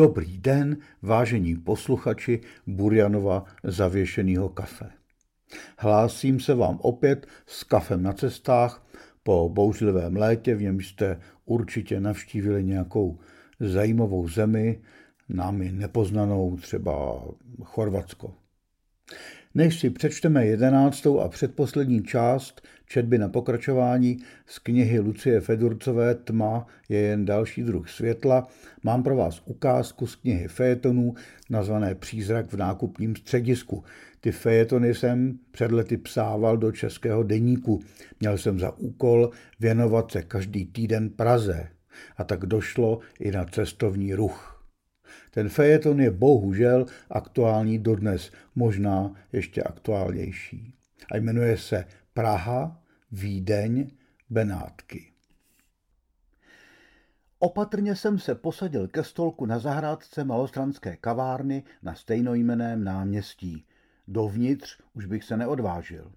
Dobrý den, vážení posluchači Burjanova zavěšeného kafe. Hlásím se vám opět s kafem na cestách po bouřlivém létě, v němž jste určitě navštívili nějakou zajímavou zemi, námi nepoznanou, třeba Chorvatsko. Než si přečteme jedenáctou a předposlední část četby na pokračování z knihy Lucie Fedurcové Tma je jen další druh světla, mám pro vás ukázku z knihy fejetonů nazvané Přízrak v nákupním středisku. Ty fejetony jsem před lety psával do českého deníku. Měl jsem za úkol věnovat se každý týden Praze. A tak došlo i na cestovní ruch. Ten fejeton je bohužel aktuální dodnes, možná ještě aktuálnější. A jmenuje se Praha, Vídeň, Benátky. Opatrně jsem se posadil ke stolku na zahrádce malostranské kavárny na stejnojmeném náměstí. Dovnitř už bych se neodvážil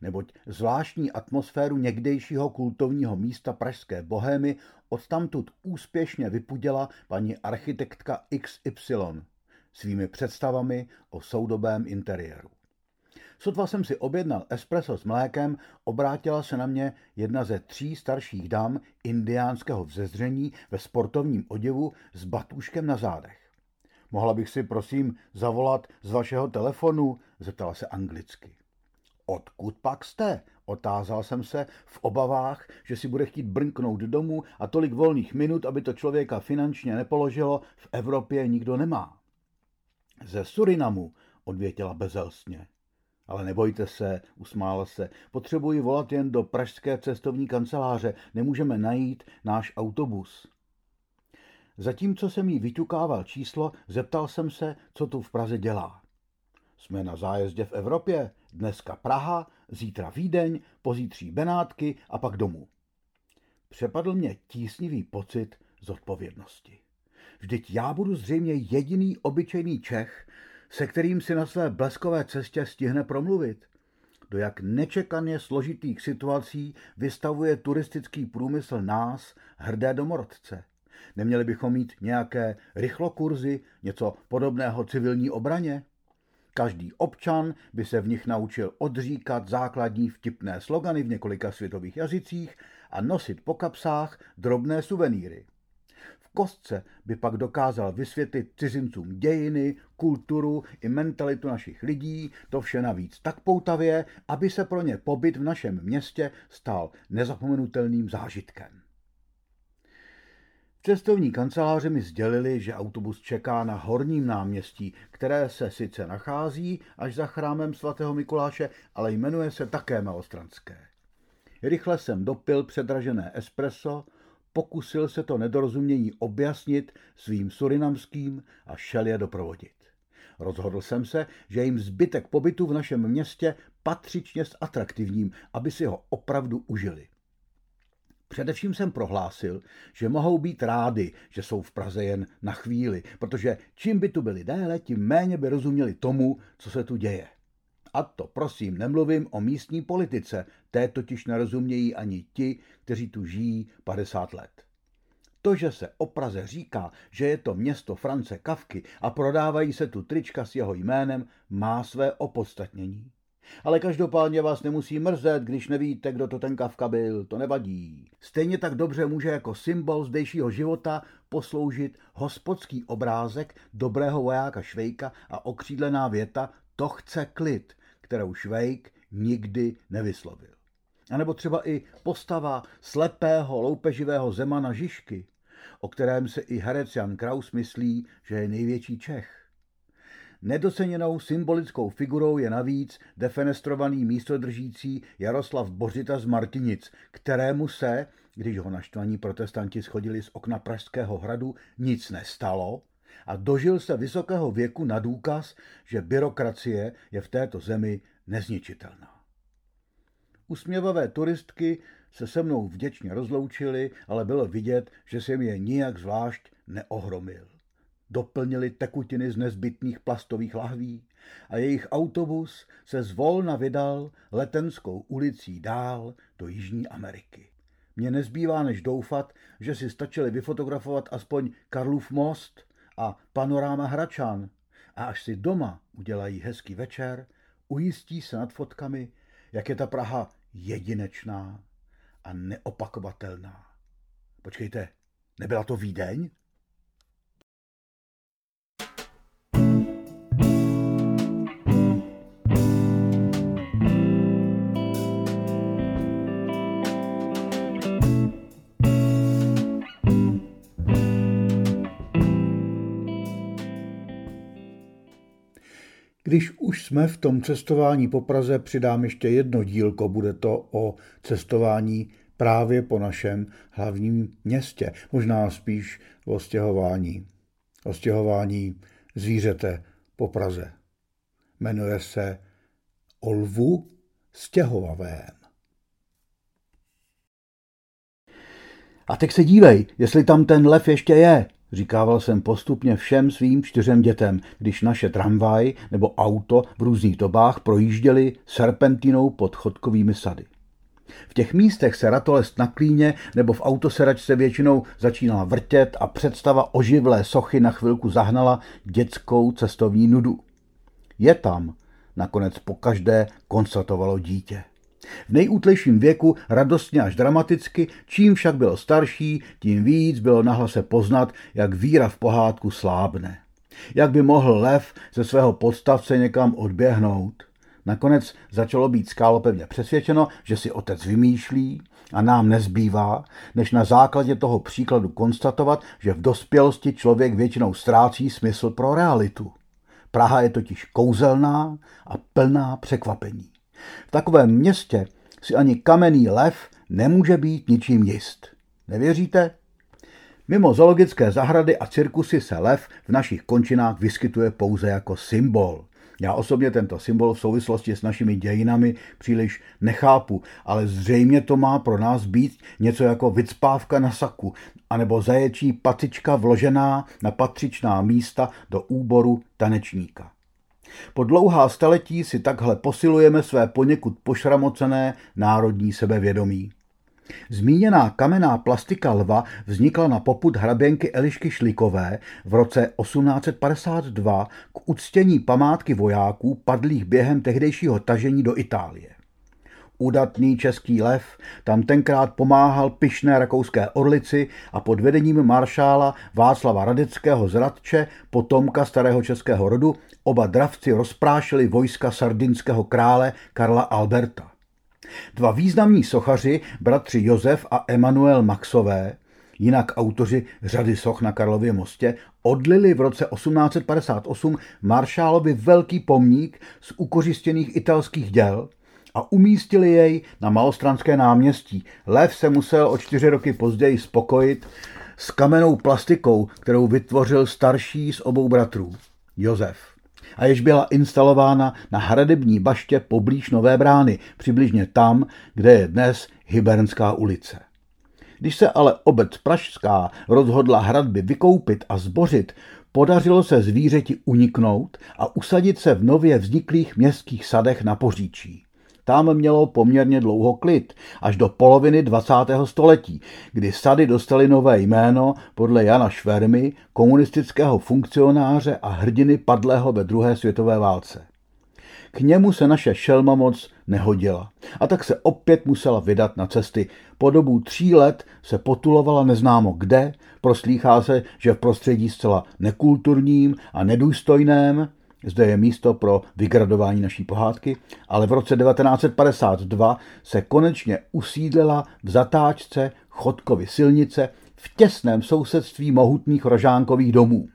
neboť zvláštní atmosféru někdejšího kultovního místa pražské bohémy odtamtud úspěšně vypuděla paní architektka XY svými představami o soudobém interiéru. Sotva jsem si objednal espresso s mlékem, obrátila se na mě jedna ze tří starších dam indiánského vzezření ve sportovním oděvu s batůškem na zádech. Mohla bych si prosím zavolat z vašeho telefonu? zeptala se anglicky. Odkud pak jste? Otázal jsem se v obavách, že si bude chtít brnknout domů a tolik volných minut, aby to člověka finančně nepoložilo, v Evropě nikdo nemá. Ze Surinamu, odvětila bezelstně. Ale nebojte se, usmála se, potřebuji volat jen do pražské cestovní kanceláře, nemůžeme najít náš autobus. Zatímco jsem jí vyťukával číslo, zeptal jsem se, co tu v Praze dělá. Jsme na zájezdě v Evropě, dneska Praha, zítra Vídeň, pozítří Benátky a pak domů. Přepadl mě tísnivý pocit zodpovědnosti. Vždyť já budu zřejmě jediný obyčejný Čech, se kterým si na své bleskové cestě stihne promluvit. Do jak nečekaně složitých situací vystavuje turistický průmysl nás, hrdé domorodce. Neměli bychom mít nějaké rychlokurzy, něco podobného civilní obraně? Každý občan by se v nich naučil odříkat základní vtipné slogany v několika světových jazycích a nosit po kapsách drobné suvenýry. Kostce by pak dokázal vysvětlit cizincům dějiny, kulturu i mentalitu našich lidí, to vše navíc tak poutavě, aby se pro ně pobyt v našem městě stal nezapomenutelným zážitkem cestovní kanceláře mi sdělili, že autobus čeká na horním náměstí, které se sice nachází až za chrámem svatého Mikuláše, ale jmenuje se také Malostranské. Rychle jsem dopil předražené espresso, pokusil se to nedorozumění objasnit svým surinamským a šel je doprovodit. Rozhodl jsem se, že jim zbytek pobytu v našem městě patřičně s atraktivním, aby si ho opravdu užili. Především jsem prohlásil, že mohou být rádi, že jsou v Praze jen na chvíli, protože čím by tu byli déle, tím méně by rozuměli tomu, co se tu děje. A to prosím nemluvím o místní politice, té totiž nerozumějí ani ti, kteří tu žijí 50 let. To, že se o Praze říká, že je to město France Kavky a prodávají se tu trička s jeho jménem, má své opodstatnění. Ale každopádně vás nemusí mrzet, když nevíte, kdo to ten Kavka byl, to nevadí. Stejně tak dobře může jako symbol zdejšího života posloužit hospodský obrázek dobrého vojáka Švejka a okřídlená věta to chce klid, kterou Švejk nikdy nevyslovil. A nebo třeba i postava slepého, loupeživého Zemana Žižky, o kterém se i herec Jan Kraus myslí, že je největší Čech. Nedoceněnou symbolickou figurou je navíc defenestrovaný místodržící Jaroslav Bořita z Martinic, kterému se, když ho naštvaní protestanti schodili z okna Pražského hradu, nic nestalo a dožil se vysokého věku na důkaz, že byrokracie je v této zemi nezničitelná. Usměvavé turistky se se mnou vděčně rozloučili, ale bylo vidět, že jsem je nijak zvlášť neohromil. Doplnili tekutiny z nezbytných plastových lahví a jejich autobus se zvolna vydal letenskou ulicí dál do Jižní Ameriky. Mně nezbývá než doufat, že si stačili vyfotografovat aspoň Karlův most a panoráma Hračan a až si doma udělají hezký večer, ujistí se nad fotkami, jak je ta Praha jedinečná a neopakovatelná. Počkejte, nebyla to Vídeň? Když už jsme v tom cestování po Praze, přidám ještě jedno dílko, bude to o cestování právě po našem hlavním městě, možná spíš o stěhování. O stěhování zvířete po Praze. Jmenuje se O lvu stěhovavém. A teď se dívej, jestli tam ten lev ještě je, Říkával jsem postupně všem svým čtyřem dětem, když naše tramvaj nebo auto v různých dobách projížděli serpentinou pod chodkovými sady. V těch místech se ratolest na klíně nebo v autoseračce většinou začínala vrtět a představa oživlé sochy na chvilku zahnala dětskou cestovní nudu. Je tam, nakonec po každé konstatovalo dítě. V nejútlejším věku radostně až dramaticky, čím však bylo starší, tím víc bylo nahlase poznat, jak víra v pohádku slábne. Jak by mohl lev ze svého podstavce někam odběhnout. Nakonec začalo být skálopevně přesvědčeno, že si otec vymýšlí a nám nezbývá, než na základě toho příkladu konstatovat, že v dospělosti člověk většinou ztrácí smysl pro realitu. Praha je totiž kouzelná a plná překvapení. V takovém městě si ani kamenný lev nemůže být ničím jist. Nevěříte? Mimo zoologické zahrady a cirkusy se lev v našich končinách vyskytuje pouze jako symbol. Já osobně tento symbol v souvislosti s našimi dějinami příliš nechápu, ale zřejmě to má pro nás být něco jako vycpávka na saku, anebo zaječí patička vložená na patřičná místa do úboru tanečníka. Po dlouhá staletí si takhle posilujeme své poněkud pošramocené národní sebevědomí. Zmíněná kamenná plastika lva vznikla na poput hraběnky Elišky Šlikové v roce 1852 k uctění památky vojáků padlých během tehdejšího tažení do Itálie. Udatný český lev tam tenkrát pomáhal pyšné rakouské orlici a pod vedením maršála Václava Radeckého z Radče, potomka starého českého rodu, oba dravci rozprášili vojska sardinského krále Karla Alberta. Dva významní sochaři, bratři Josef a Emanuel Maxové, jinak autoři řady soch na Karlově mostě, odlili v roce 1858 maršálovi velký pomník z ukořistěných italských děl a umístili jej na Malostranské náměstí. Lev se musel o čtyři roky později spokojit s kamennou plastikou, kterou vytvořil starší z obou bratrů, Josef a jež byla instalována na hradební baště poblíž Nové brány, přibližně tam, kde je dnes Hybernská ulice. Když se ale obec Pražská rozhodla hradby vykoupit a zbořit, podařilo se zvířeti uniknout a usadit se v nově vzniklých městských sadech na Poříčí. Tam mělo poměrně dlouho klid, až do poloviny 20. století, kdy sady dostali nové jméno podle Jana Švermy, komunistického funkcionáře a hrdiny padlého ve druhé světové válce. K němu se naše šelma moc nehodila a tak se opět musela vydat na cesty. Po dobu tří let se potulovala neznámo kde, proslýchá se, že v prostředí zcela nekulturním a nedůstojném, zde je místo pro vygradování naší pohádky, ale v roce 1952 se konečně usídlila v zatáčce Chodkovy silnice v těsném sousedství mohutných rožánkových domů.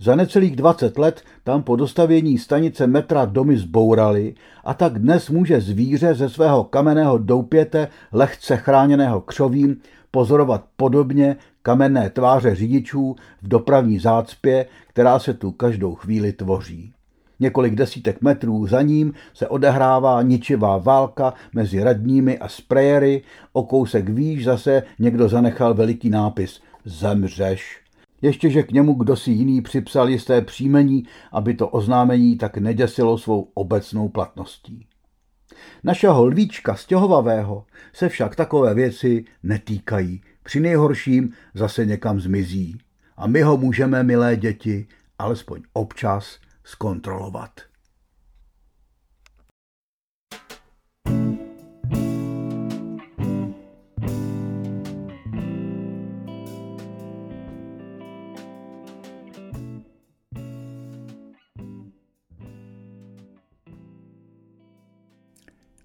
Za necelých 20 let tam po dostavění stanice metra domy zbourali a tak dnes může zvíře ze svého kamenného doupěte, lehce chráněného křovím, pozorovat podobně kamenné tváře řidičů v dopravní zácpě, která se tu každou chvíli tvoří. Několik desítek metrů za ním se odehrává ničivá válka mezi radními a sprejery, o kousek výš zase někdo zanechal veliký nápis Zemřeš. Ještě, že k němu kdo si jiný připsal jisté příjmení, aby to oznámení tak neděsilo svou obecnou platností. Našeho lvíčka stěhovavého se však takové věci netýkají. Při nejhorším zase někam zmizí. A my ho můžeme, milé děti, alespoň občas zkontrolovat.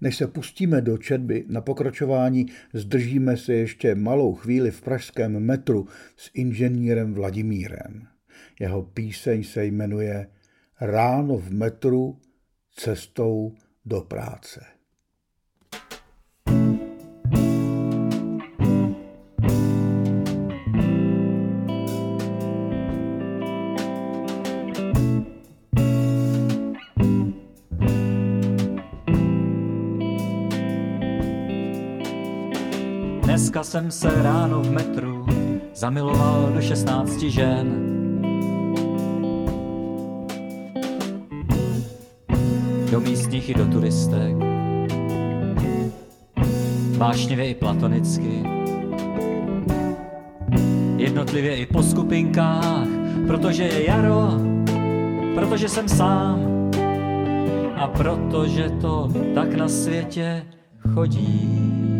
Než se pustíme do četby na pokračování, zdržíme se ještě malou chvíli v pražském metru s inženýrem Vladimírem. Jeho píseň se jmenuje Ráno v metru cestou do práce. Jsem se ráno v metru zamiloval do šestnácti žen. Do místních i do turistek. Vášnivě i platonicky. Jednotlivě i po skupinkách, protože je jaro, protože jsem sám a protože to tak na světě chodí.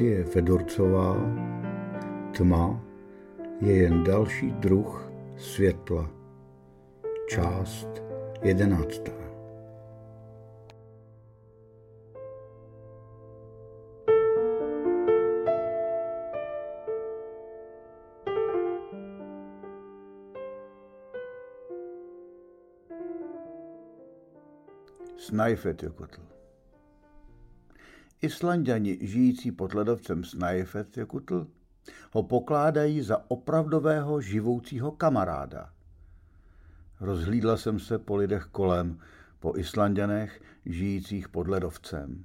Lucie Fedorcová Tma je jen další druh světla. Část jedenáctá. Snajfet Jokotl Islandiani žijící pod ledovcem Snæfellsjökull ho pokládají za opravdového živoucího kamaráda. Rozhlídla jsem se po lidech kolem, po Islandianech žijících pod ledovcem.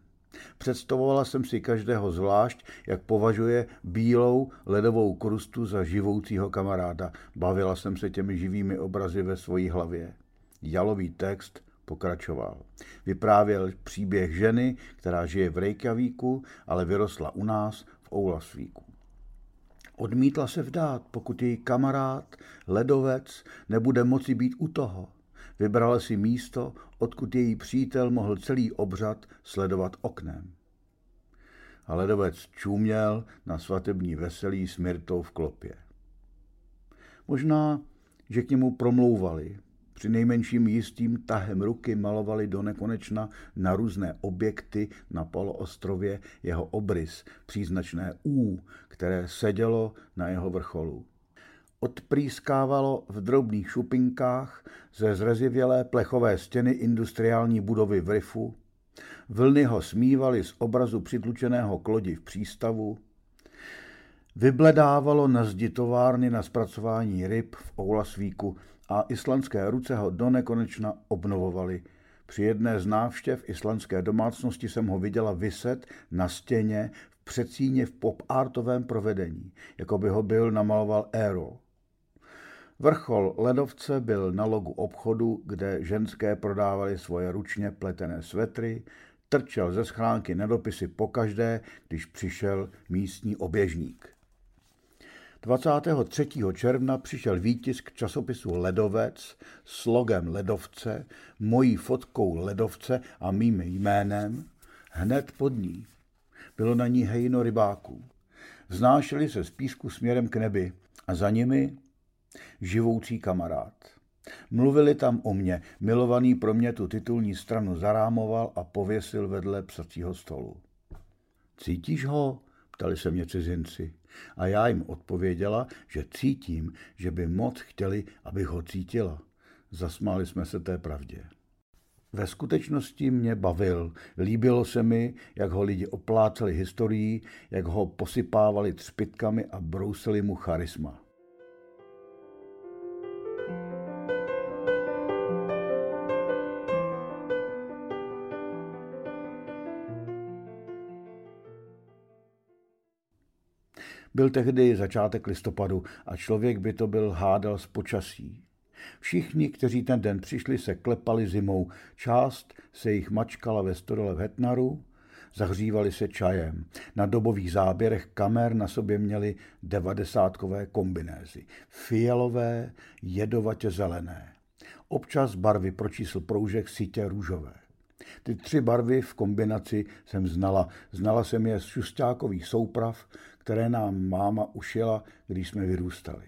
Představovala jsem si každého zvlášť, jak považuje bílou ledovou krustu za živoucího kamaráda. Bavila jsem se těmi živými obrazy ve svojí hlavě. Jalový text pokračoval. Vyprávěl příběh ženy, která žije v Reykjavíku, ale vyrostla u nás v Oulasvíku. Odmítla se vdát, pokud její kamarád, ledovec, nebude moci být u toho. Vybrala si místo, odkud její přítel mohl celý obřad sledovat oknem. A ledovec čuměl na svatební veselí s Mirtou v klopě. Možná, že k němu promlouvali, při nejmenším jistým tahem ruky malovali do nekonečna na různé objekty na poloostrově jeho obrys, příznačné U, které sedělo na jeho vrcholu. Odprýskávalo v drobných šupinkách ze zrezivělé plechové stěny industriální budovy v Rifu, vlny ho smívaly z obrazu přitlučeného k lodi v přístavu, vybledávalo na zdi továrny na zpracování ryb v Oulasvíku a islandské ruce ho do nekonečna obnovovaly. Při jedné z návštěv islandské domácnosti jsem ho viděla vyset na stěně v předsíně v pop-artovém provedení, jako by ho byl namaloval Aero. Vrchol ledovce byl na logu obchodu, kde ženské prodávaly svoje ručně pletené svetry, trčel ze schránky na dopisy pokaždé, když přišel místní oběžník. 23. června přišel výtisk časopisu Ledovec s logem Ledovce, mojí fotkou Ledovce a mým jménem hned pod ní. Bylo na ní hejno rybáků. Znášeli se z písku směrem k nebi a za nimi živoucí kamarád. Mluvili tam o mně, milovaný pro mě tu titulní stranu zarámoval a pověsil vedle psacího stolu. Cítíš ho? ptali se mě cizinci. A já jim odpověděla, že cítím, že by moc chtěli, abych ho cítila. Zasmáli jsme se té pravdě. Ve skutečnosti mě bavil. Líbilo se mi, jak ho lidi opláceli historií, jak ho posypávali třpitkami a brousili mu charisma. Byl tehdy začátek listopadu a člověk by to byl hádal z počasí. Všichni, kteří ten den přišli, se klepali zimou. Část se jich mačkala ve stodole v Hetnaru, zahřívali se čajem. Na dobových záběrech kamer na sobě měli devadesátkové kombinézy. Fialové, jedovatě zelené. Občas barvy pro čísl proužek sítě růžové. Ty tři barvy v kombinaci jsem znala. Znala jsem je z šustákových souprav, které nám máma ušila, když jsme vyrůstali.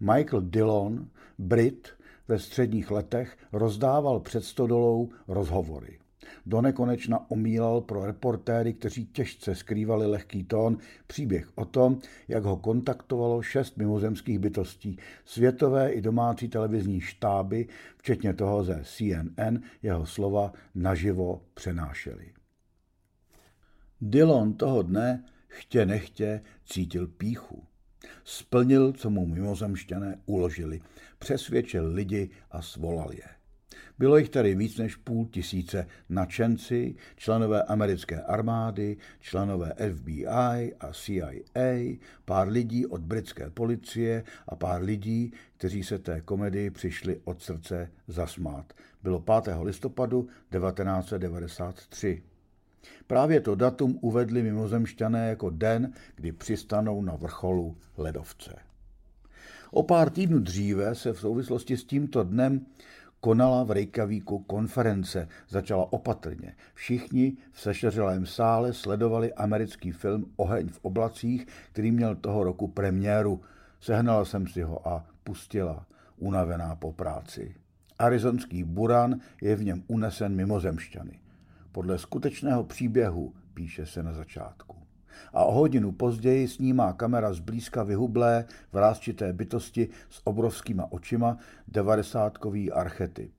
Michael Dillon, Brit, ve středních letech rozdával před stodolou rozhovory. Do nekonečna omílal pro reportéry, kteří těžce skrývali lehký tón, příběh o tom, jak ho kontaktovalo šest mimozemských bytostí. Světové i domácí televizní štáby, včetně toho ze CNN, jeho slova naživo přenášeli. Dillon toho dne chtě nechtě cítil píchu. Splnil, co mu mimozemšťané uložili. Přesvědčil lidi a svolal je. Bylo jich tady víc než půl tisíce načenci, členové americké armády, členové FBI a CIA, pár lidí od britské policie a pár lidí, kteří se té komedii přišli od srdce zasmát. Bylo 5. listopadu 1993. Právě to datum uvedli mimozemšťané jako den, kdy přistanou na vrcholu ledovce. O pár týdnů dříve se v souvislosti s tímto dnem konala v Reykjavíku konference. Začala opatrně. Všichni v sešeřelém sále sledovali americký film Oheň v oblacích, který měl toho roku premiéru. Sehnala jsem si ho a pustila, unavená po práci. Arizonský buran je v něm unesen mimozemšťany podle skutečného příběhu, píše se na začátku. A o hodinu později snímá kamera zblízka vyhublé, vrázčité bytosti s obrovskýma očima, devadesátkový archetyp.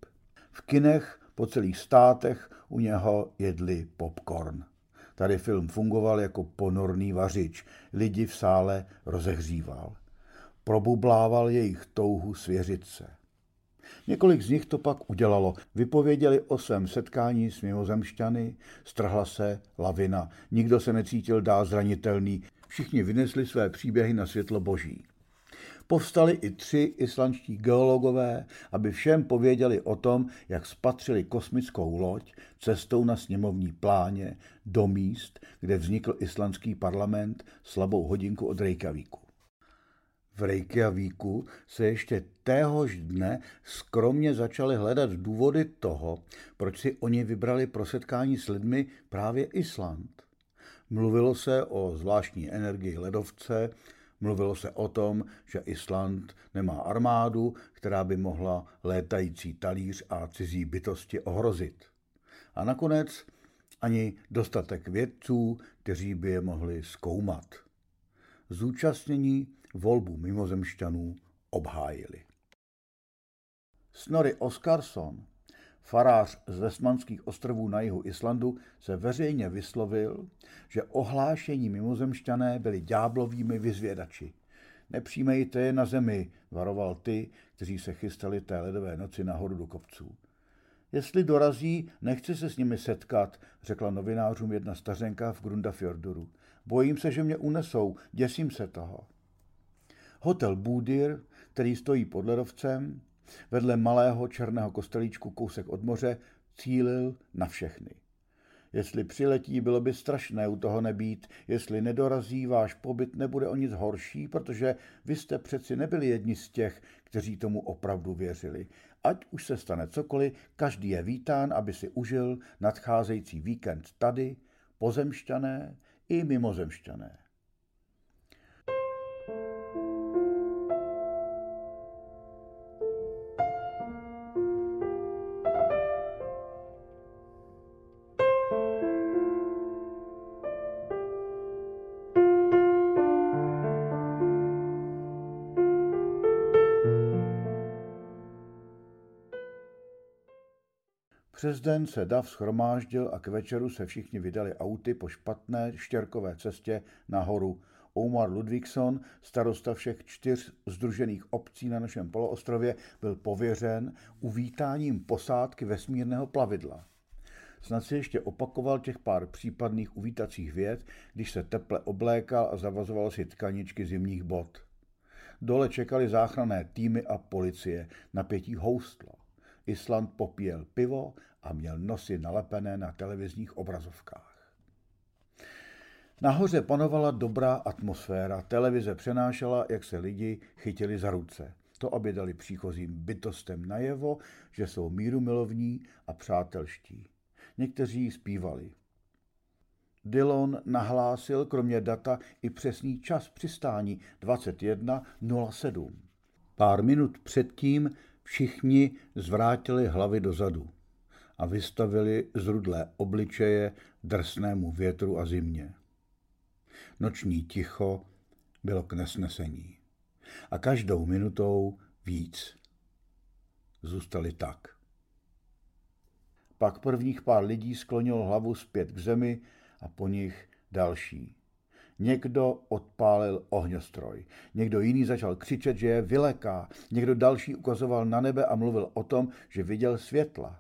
V kinech po celých státech u něho jedli popcorn. Tady film fungoval jako ponorný vařič, lidi v sále rozehříval. Probublával jejich touhu svěřit se. Několik z nich to pak udělalo. Vypověděli o svém setkání s mimozemšťany, strhla se lavina. Nikdo se necítil dál zranitelný. Všichni vynesli své příběhy na světlo boží. Povstali i tři islandští geologové, aby všem pověděli o tom, jak spatřili kosmickou loď cestou na sněmovní pláně do míst, kde vznikl islandský parlament slabou hodinku od Reykjavíku v Reykjavíku se ještě téhož dne skromně začaly hledat důvody toho, proč si oni vybrali pro setkání s lidmi právě Island. Mluvilo se o zvláštní energii ledovce, mluvilo se o tom, že Island nemá armádu, která by mohla létající talíř a cizí bytosti ohrozit. A nakonec ani dostatek vědců, kteří by je mohli zkoumat. Zúčastnění volbu mimozemšťanů obhájili. Snorri Oscarsson, farář z Vesmanských ostrovů na jihu Islandu, se veřejně vyslovil, že ohlášení mimozemšťané byli ďáblovými vyzvědači. Nepřijmejte je na zemi, varoval ty, kteří se chystali té ledové noci nahoru do kopců. Jestli dorazí, nechci se s nimi setkat, řekla novinářům jedna stařenka v Grundafjorduru. Bojím se, že mě unesou, děsím se toho. Hotel Búdir, který stojí pod ledovcem, vedle malého černého kostelíčku kousek od moře, cílil na všechny. Jestli přiletí, bylo by strašné u toho nebýt. Jestli nedorazí, váš pobyt nebude o nic horší, protože vy jste přeci nebyli jedni z těch, kteří tomu opravdu věřili. Ať už se stane cokoliv, každý je vítán, aby si užil nadcházející víkend tady, pozemšťané i mimozemšťané. Přes den se dav schromáždil a k večeru se všichni vydali auty po špatné štěrkové cestě nahoru. Omar Ludvíkson, starosta všech čtyř združených obcí na našem poloostrově, byl pověřen uvítáním posádky vesmírného plavidla. Snad si ještě opakoval těch pár případných uvítacích věd, když se teple oblékal a zavazoval si tkaničky zimních bot. Dole čekali záchranné týmy a policie. Napětí houstlo. Island popíjel pivo a měl nosy nalepené na televizních obrazovkách. Nahoře panovala dobrá atmosféra, televize přenášela, jak se lidi chytili za ruce. To, aby dali příchozím bytostem najevo, že jsou mírumilovní a přátelští. Někteří zpívali. Dillon nahlásil kromě data i přesný čas přistání 21.07. Pár minut předtím všichni zvrátili hlavy dozadu a vystavili zrudlé obličeje drsnému větru a zimě. Noční ticho bylo k nesnesení. A každou minutou víc. Zůstali tak. Pak prvních pár lidí sklonil hlavu zpět k zemi a po nich další. Někdo odpálil ohňostroj, někdo jiný začal křičet, že je vyleká, někdo další ukazoval na nebe a mluvil o tom, že viděl světla.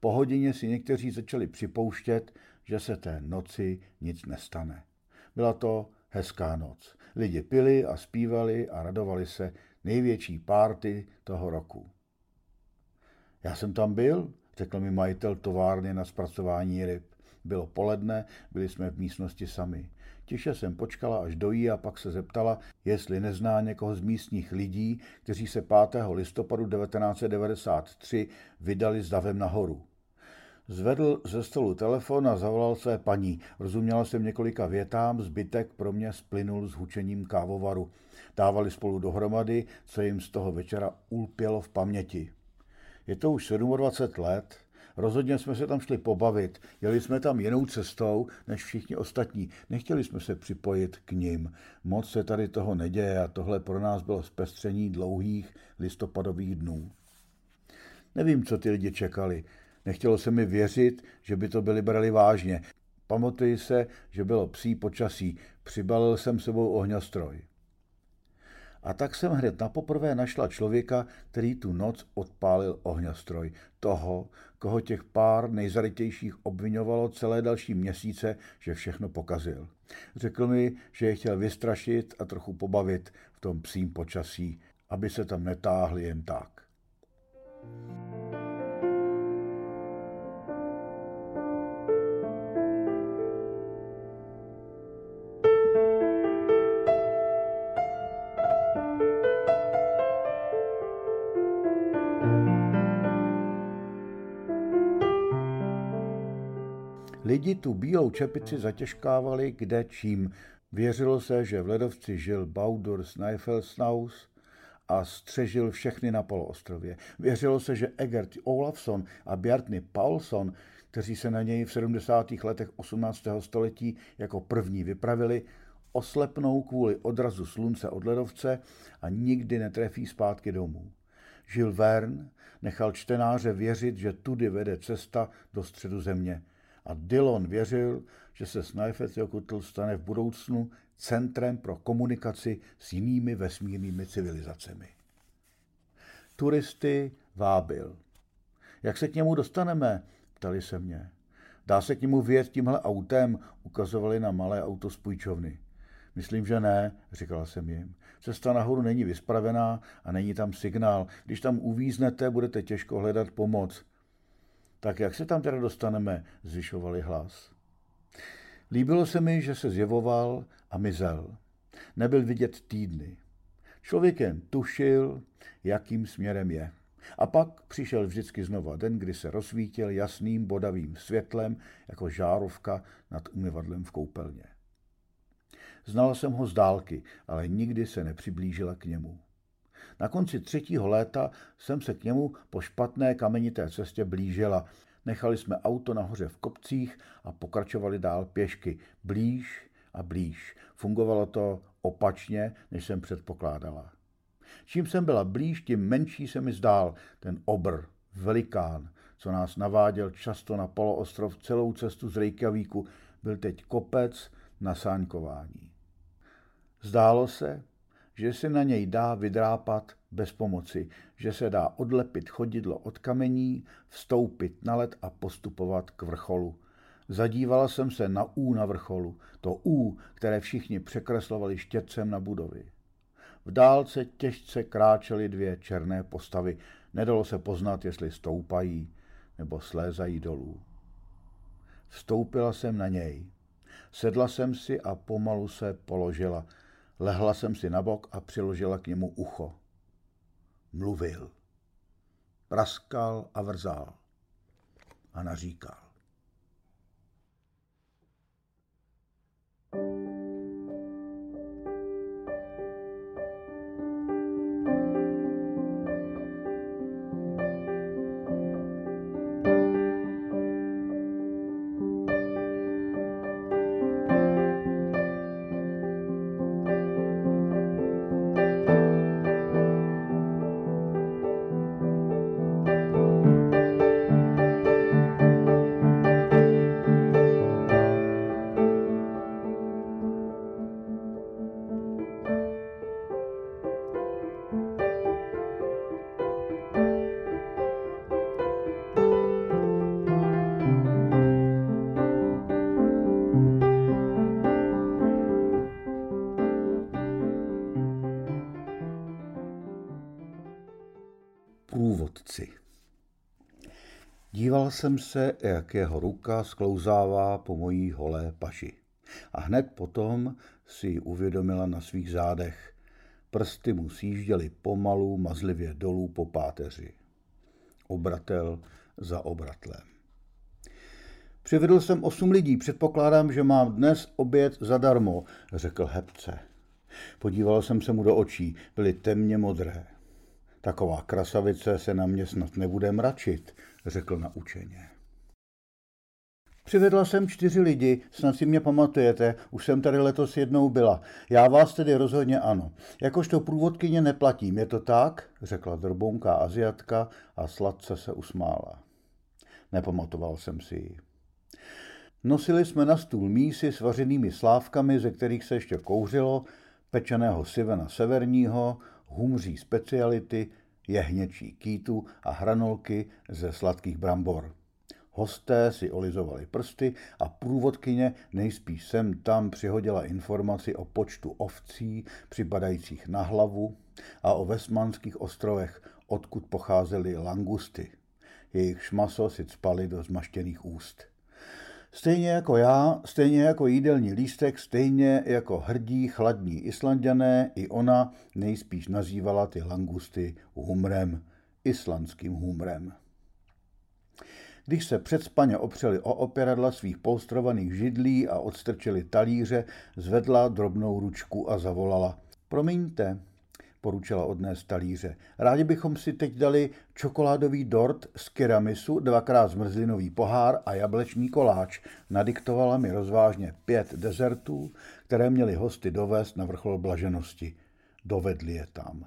Po hodině si někteří začali připouštět, že se té noci nic nestane. Byla to hezká noc. Lidi pili a zpívali a radovali se největší párty toho roku. Já jsem tam byl, řekl mi majitel továrny na zpracování ryb. Bylo poledne, byli jsme v místnosti sami. Tiše jsem počkala, až dojí a pak se zeptala, jestli nezná někoho z místních lidí, kteří se 5. listopadu 1993 vydali s davem nahoru. Zvedl ze stolu telefon a zavolal své paní. Rozuměla jsem několika větám, zbytek pro mě splynul s hučením kávovaru. Dávali spolu dohromady, co jim z toho večera ulpělo v paměti. Je to už 27 let, Rozhodně jsme se tam šli pobavit. Jeli jsme tam jinou cestou než všichni ostatní. Nechtěli jsme se připojit k ním. Moc se tady toho neděje a tohle pro nás bylo zpestření dlouhých listopadových dnů. Nevím, co ty lidi čekali. Nechtělo se mi věřit, že by to byli brali vážně. Pamatuji se, že bylo psí počasí. Přibalil jsem sebou ohňostroj. A tak jsem hned na poprvé našla člověka, který tu noc odpálil ohňostroj. Toho, koho těch pár nejzarytějších obvinovalo celé další měsíce, že všechno pokazil. Řekl mi, že je chtěl vystrašit a trochu pobavit v tom psím počasí, aby se tam netáhli jen tak. Lidi tu bílou čepici zatěžkávali kde čím. Věřilo se, že v ledovci žil Baudur Snæfellsnaus a střežil všechny na poloostrově. Věřilo se, že Egert Olafsson a Bjartny Paulson, kteří se na něj v 70. letech 18. století jako první vypravili, oslepnou kvůli odrazu slunce od ledovce a nikdy netrefí zpátky domů. Žil Verne nechal čtenáře věřit, že tudy vede cesta do středu země a Dillon věřil, že se Snæfellsjökull stane v budoucnu centrem pro komunikaci s jinými vesmírnými civilizacemi. Turisty vábil. Jak se k němu dostaneme? Ptali se mě. Dá se k němu vyjet tímhle autem? Ukazovali na malé auto z půjčovny. Myslím, že ne, říkala jsem jim. Cesta nahoru není vyspravená a není tam signál. Když tam uvíznete, budete těžko hledat pomoc. Tak jak se tam teda dostaneme? zvyšovali hlas. Líbilo se mi, že se zjevoval a mizel. Nebyl vidět týdny. Člověk jen tušil, jakým směrem je. A pak přišel vždycky znova den, kdy se rozsvítil jasným bodavým světlem jako žárovka nad umyvadlem v koupelně. Znala jsem ho z dálky, ale nikdy se nepřiblížila k němu. Na konci třetího léta jsem se k němu po špatné kamenité cestě blížila. Nechali jsme auto nahoře v kopcích a pokračovali dál pěšky. Blíž a blíž. Fungovalo to opačně, než jsem předpokládala. Čím jsem byla blíž, tím menší se mi zdál ten obr, velikán, co nás naváděl často na poloostrov celou cestu z Reykjavíku, byl teď kopec na sáňkování. Zdálo se, že se na něj dá vydrápat bez pomoci, že se dá odlepit chodidlo od kamení, vstoupit na led a postupovat k vrcholu. Zadívala jsem se na U na vrcholu, to U, které všichni překreslovali štětcem na budovy. V dálce těžce kráčely dvě černé postavy. Nedalo se poznat, jestli stoupají nebo slézají dolů. Vstoupila jsem na něj. Sedla jsem si a pomalu se položila. Lehla jsem si na bok a přiložila k němu ucho. Mluvil. Praskal a vrzal. A naříkal. Jsem se, jak jeho ruka sklouzává po mojí holé paži. A hned potom si ji uvědomila na svých zádech. Prsty mu sjížděly pomalu, mazlivě dolů po páteři. Obratel za obratlem. Přivedl jsem osm lidí, předpokládám, že mám dnes oběd zadarmo, řekl hebce. Podíval jsem se mu do očí, byly temně modré. Taková krasavice se na mě snad nebude mračit, řekl naučeně. Přivedla jsem čtyři lidi, snad si mě pamatujete, už jsem tady letos jednou byla. Já vás tedy rozhodně ano. Jakožto průvodkyně neplatím, je to tak? řekla drbounká aziatka a sladce se usmála. Nepamatoval jsem si ji. Nosili jsme na stůl mísy s vařenými slávkami, ze kterých se ještě kouřilo, pečeného sivena severního, humří speciality, jehněčí kýtu a hranolky ze sladkých brambor. Hosté si olizovali prsty a průvodkyně nejspíš sem tam přihodila informaci o počtu ovcí připadajících na hlavu a o Vesmanských ostrovech, odkud pocházely langusty. Jejich maso si cpali do zmaštěných úst. Stejně jako já, stejně jako jídelní lístek, stejně jako hrdí chladní Islandiané, i ona nejspíš nazývala ty langusty humrem, islandským humrem. Když se před spaně opřeli o opěradla svých polstrovaných židlí a odstrčili talíře, zvedla drobnou ručku a zavolala. Promiňte, poručila odnést talíře. Rádi bychom si teď dali čokoládový dort z keramisu, dvakrát zmrzlinový pohár a jableční koláč. Nadiktovala mi rozvážně pět dezertů, které měli hosty dovést na vrchol blaženosti. Dovedli je tam.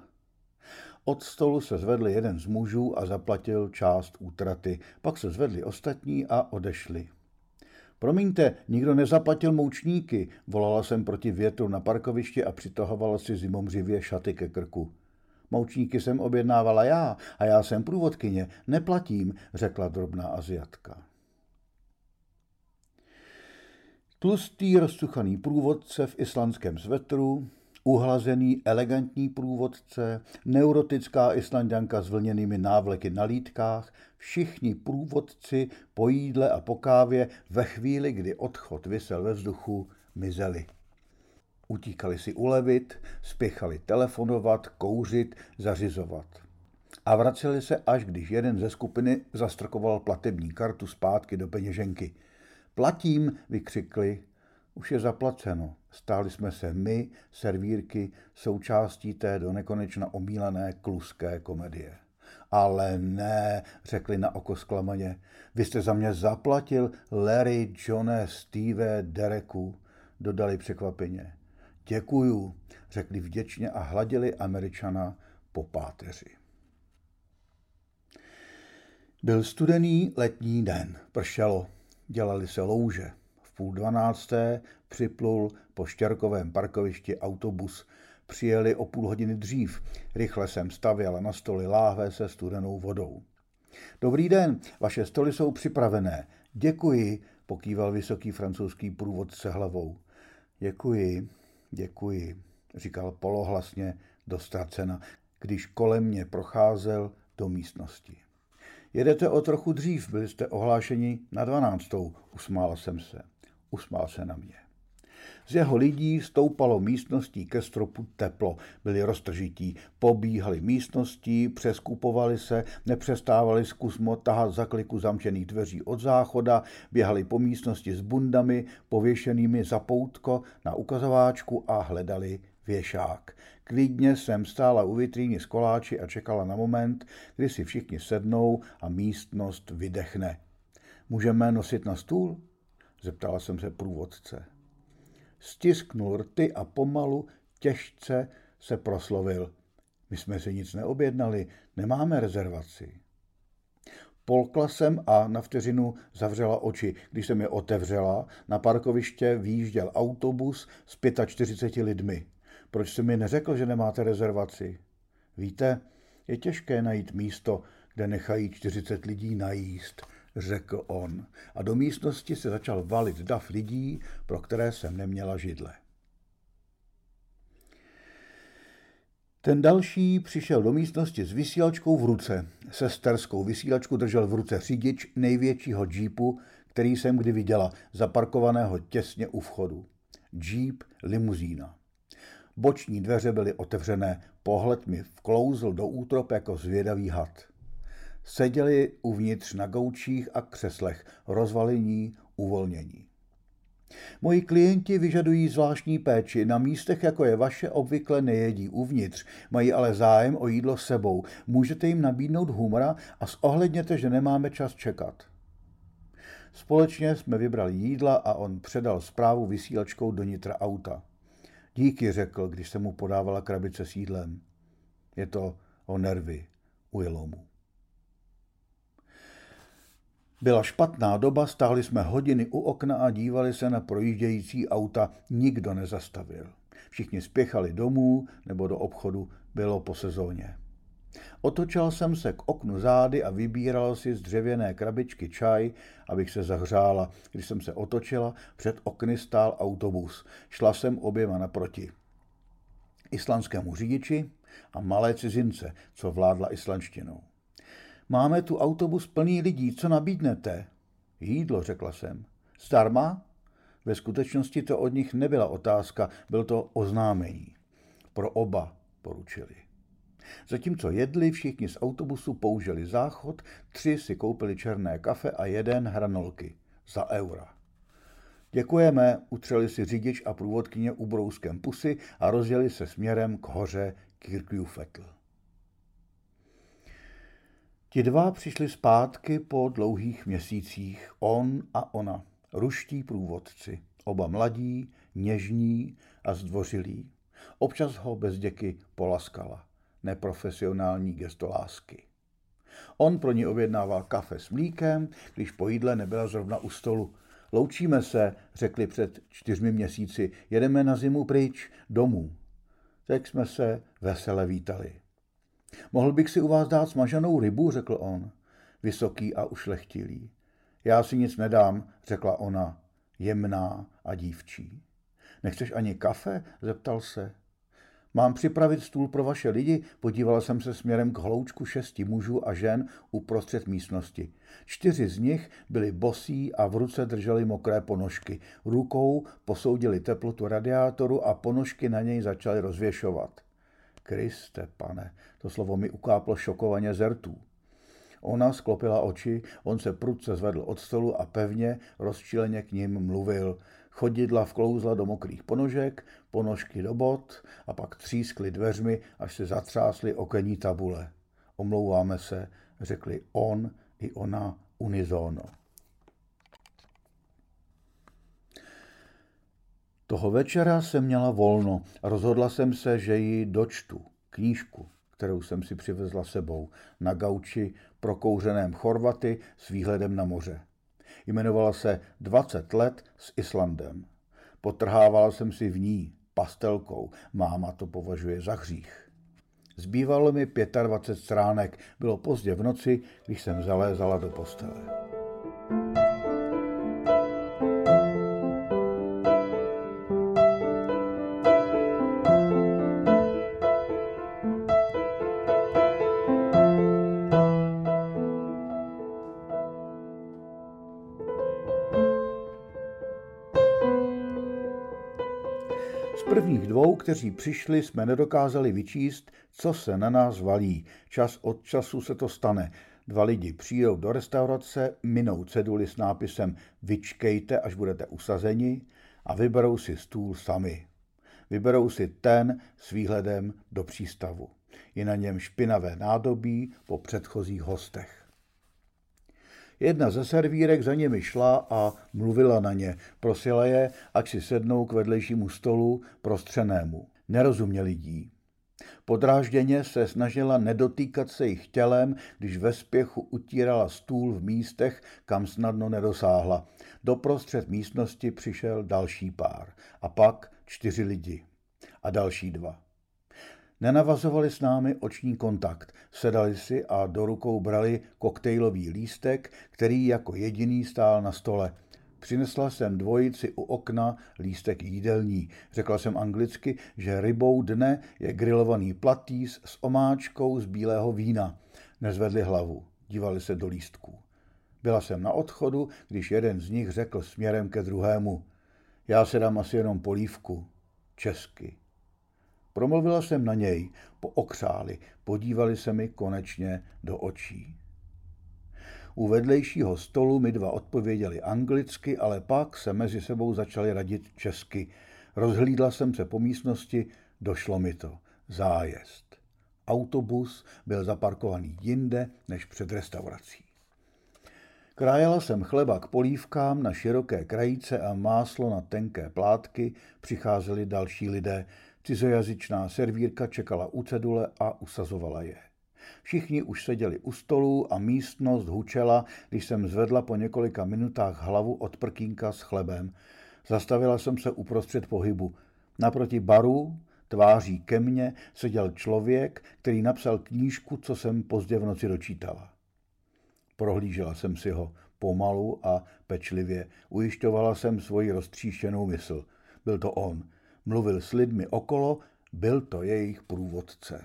Od stolu se zvedl jeden z mužů a zaplatil část útraty. Pak se zvedli ostatní a odešli. Promiňte, nikdo nezaplatil moučníky, volala jsem proti větru na parkovišti a přitahovala si zimomřivě šaty ke krku. Moučníky jsem objednávala já a já jsem průvodkyně, neplatím, řekla drobná aziatka. Tlustý rozsuchaný průvodce v islandském svetru, uhlazený elegantní průvodce, neurotická islandianka s vlněnými návleky na lítkách, všichni průvodci po jídle a po kávě ve chvíli, kdy odchod vysel ve vzduchu, mizeli. Utíkali si ulevit, spěchali telefonovat, kouřit, zařizovat. A vraceli se, až když jeden ze skupiny zastrkoval platební kartu zpátky do peněženky. Platím, vykřikli. Už je zaplaceno. Stáli jsme se my, servírky, součástí té do nekonečna omílané kluské komedie. Ale ne, řekli na oko zklamaně. Vy jste za mě zaplatil Larry, Johne, Steve, Dereku, dodali překvapeně. Děkuju, řekli vděčně a hladili američana po páteři. Byl studený letní den, pršelo, dělali se louže. Půl dvanácté připlul po štěrkovém parkovišti autobus. Přijeli o půl hodiny dřív. Rychle jsem stavěla na stoli láhve se studenou vodou. Dobrý den, vaše stoly jsou připravené. Děkuji, pokýval vysoký francouzský průvodce hlavou. Děkuji, děkuji, říkal polohlasně dostracena, když kolem mě procházel do místnosti. Jedete o trochu dřív, byli jste ohlášeni na dvanáctou, usmál jsem se. Usmál se na mě. Z jeho lidí stoupalo místností ke stropu teplo. Byli roztržití, pobíhali místností, přeskupovali se, nepřestávali zkusmo tahat za kliku zamčených dveří od záchoda, běhali po místnosti s bundami, pověšenými za poutko na ukazováčku a hledali věšák. Klidně jsem stála u vitríny s koláči a čekala na moment, kdy si všichni sednou a místnost vydechne. Můžeme nosit na stůl? Zeptala jsem se průvodce. Stisknul rty a pomalu, těžce se proslovil. My jsme si nic neobjednali, nemáme rezervaci. Polkla jsem a na vteřinu zavřela oči. Když jsem je otevřela, na parkoviště výjížděl autobus s 45 lidmi. Proč jste mi neřekl, že nemáte rezervaci? Víte, je těžké najít místo, kde nechají 40 lidí najíst, řekl on. A do místnosti se začal valit dav lidí, pro které jsem neměla židle. Ten další přišel do místnosti s vysílačkou v ruce. Sesterskou vysílačku držel v ruce řidič největšího džípu, který jsem kdy viděla, zaparkovaného těsně u vchodu. Jeep limuzína. Boční dveře byly otevřené, pohled mi vklouzl do útrop jako zvědavý had. Seděli uvnitř na gaučích a křeslech, rozvalení, uvolnění. Moji klienti vyžadují zvláštní péči. Na místech, jako je vaše, obvykle nejedí uvnitř, mají ale zájem o jídlo sebou. Můžete jim nabídnout humora a zohledněte, že nemáme čas čekat. Společně jsme vybrali jídla a on předal zprávu vysílačkou do nitra auta. Díky, řekl, když se mu podávala krabice s jídlem. Je to o nervy, ujelo mu. Byla špatná doba, stáli jsme hodiny u okna a dívali se na projíždějící auta. Nikdo nezastavil. Všichni spěchali domů nebo do obchodu, bylo po sezóně. Otočil jsem se k oknu zády a vybíral si z dřevěné krabičky čaj, abych se zahřála. Když jsem se otočila, před okny stál autobus. Šla jsem oběma naproti. Islandskému řidiči a malé cizince, co vládla islandštinou. Máme tu autobus plný lidí, co nabídnete? Jídlo, řekla jsem. Zdarma? Ve skutečnosti to od nich nebyla otázka, byl to oznámení. Pro oba poručili. Zatímco jedli, všichni z autobusu použili záchod, tři si koupili černé kafe a jeden hranolky. Za eura. Děkujeme, utřeli si řidič a průvodkyně ubrouskem pusy a rozjeli se směrem k hoře Kirkjufetl. Ti dva přišli zpátky po dlouhých měsících, on a ona, ruští průvodci, oba mladí, něžní a zdvořilí. Občas ho bez děky polaskala neprofesionální gesto lásky. On pro ní objednával kafe s mlíkem, když po jídle nebyla zrovna u stolu. Loučíme se, řekli před čtyřmi měsíci, jedeme na zimu pryč, domů. Teď jsme se vesele vítali. Mohl bych si u vás dát smaženou rybu, řekl on, vysoký a ušlechtilý. Já si nic nedám, řekla ona, jemná a dívčí. Nechceš ani kafe? zeptal se. Mám připravit stůl pro vaše lidi? Podívala jsem se směrem k hloučku šesti mužů a žen uprostřed místnosti. Čtyři z nich byli bosí a v ruce drželi mokré ponožky. Rukou posoudili teplotu radiátoru a ponožky na něj začali rozvěšovat. Kriste, pane, to slovo mi ukáplo šokovaně zertů. Ona sklopila oči, on se prudce zvedl od stolu a pevně, rozčileně k ním mluvil. Chodidla vklouzla do mokrých ponožek, ponožky do bot a pak třískli dveřmi, až se zatřásly okenní tabule. Omlouváme se, řekli on i ona unizono. Toho večera jsem měla volno a rozhodla jsem se, že ji dočtu, knížku, kterou jsem si přivezla sebou, na gauči prokouřeném Chorvaty s výhledem na moře. Jmenovala se 20 let s Islandem. Potrhávala jsem si v ní pastelkou. Máma to považuje za hřích. Zbývalo mi 25 stránek. Bylo pozdě v noci, když jsem zalézala do postele. Kteří přišli, jsme nedokázali vyčíst, co se na nás valí. Čas od času se to stane. Dva lidi přijdou do restaurace, minou ceduly s nápisem Vyčkejte, až budete usazeni a vyberou si stůl sami. Vyberou si ten s výhledem do přístavu. Je na něm špinavé nádobí po předchozích hostech. Jedna ze servírek za nimi šla a mluvila na ně. Prosila je, ať si sednou k vedlejšímu stolu prostřenému. Nerozuměli jí. Podrážděně se snažila nedotýkat se jich tělem, když ve spěchu utírala stůl v místech, kam snadno nedosáhla. Doprostřed místnosti přišel další pár a pak čtyři lidi a další dva. Nenavazovali s námi oční kontakt, sedali si a do rukou brali koktejlový lístek, který jako jediný stál na stole. Přinesla jsem dvojici u okna lístek jídelní. Řekla jsem anglicky, že rybou dne je grilovaný platýs s omáčkou z bílého vína. Nezvedli hlavu, dívali se do lístků. Byla jsem na odchodu, když jeden z nich řekl směrem ke druhému. Já se dám asi jenom polívku. Česky. Promluvila jsem na něj, pookřáli, podívali se mi konečně do očí. U vedlejšího stolu mi dva odpověděli anglicky, ale pak se mezi sebou začali radit česky. Rozhlídla jsem se po místnosti, došlo mi to. Zájezd. Autobus byl zaparkovaný jinde než před restaurací. Krájela jsem chleba k polívkám na široké krajice a máslo na tenké plátky, přicházeli další lidé. Cizojazyčná servírka čekala u cedule a usazovala je. Všichni už seděli u stolu a místnost hučela, když jsem zvedla po několika minutách hlavu od prkínka s chlebem. Zastavila jsem se uprostřed pohybu. Naproti baru, tváří ke mně, seděl člověk, který napsal knížku, co jsem pozdě v noci dočítala. Prohlížela jsem si ho pomalu a pečlivě. Ujišťovala jsem svoji roztříštěnou mysl. Byl to on – mluvil s lidmi okolo, byl to jejich průvodce.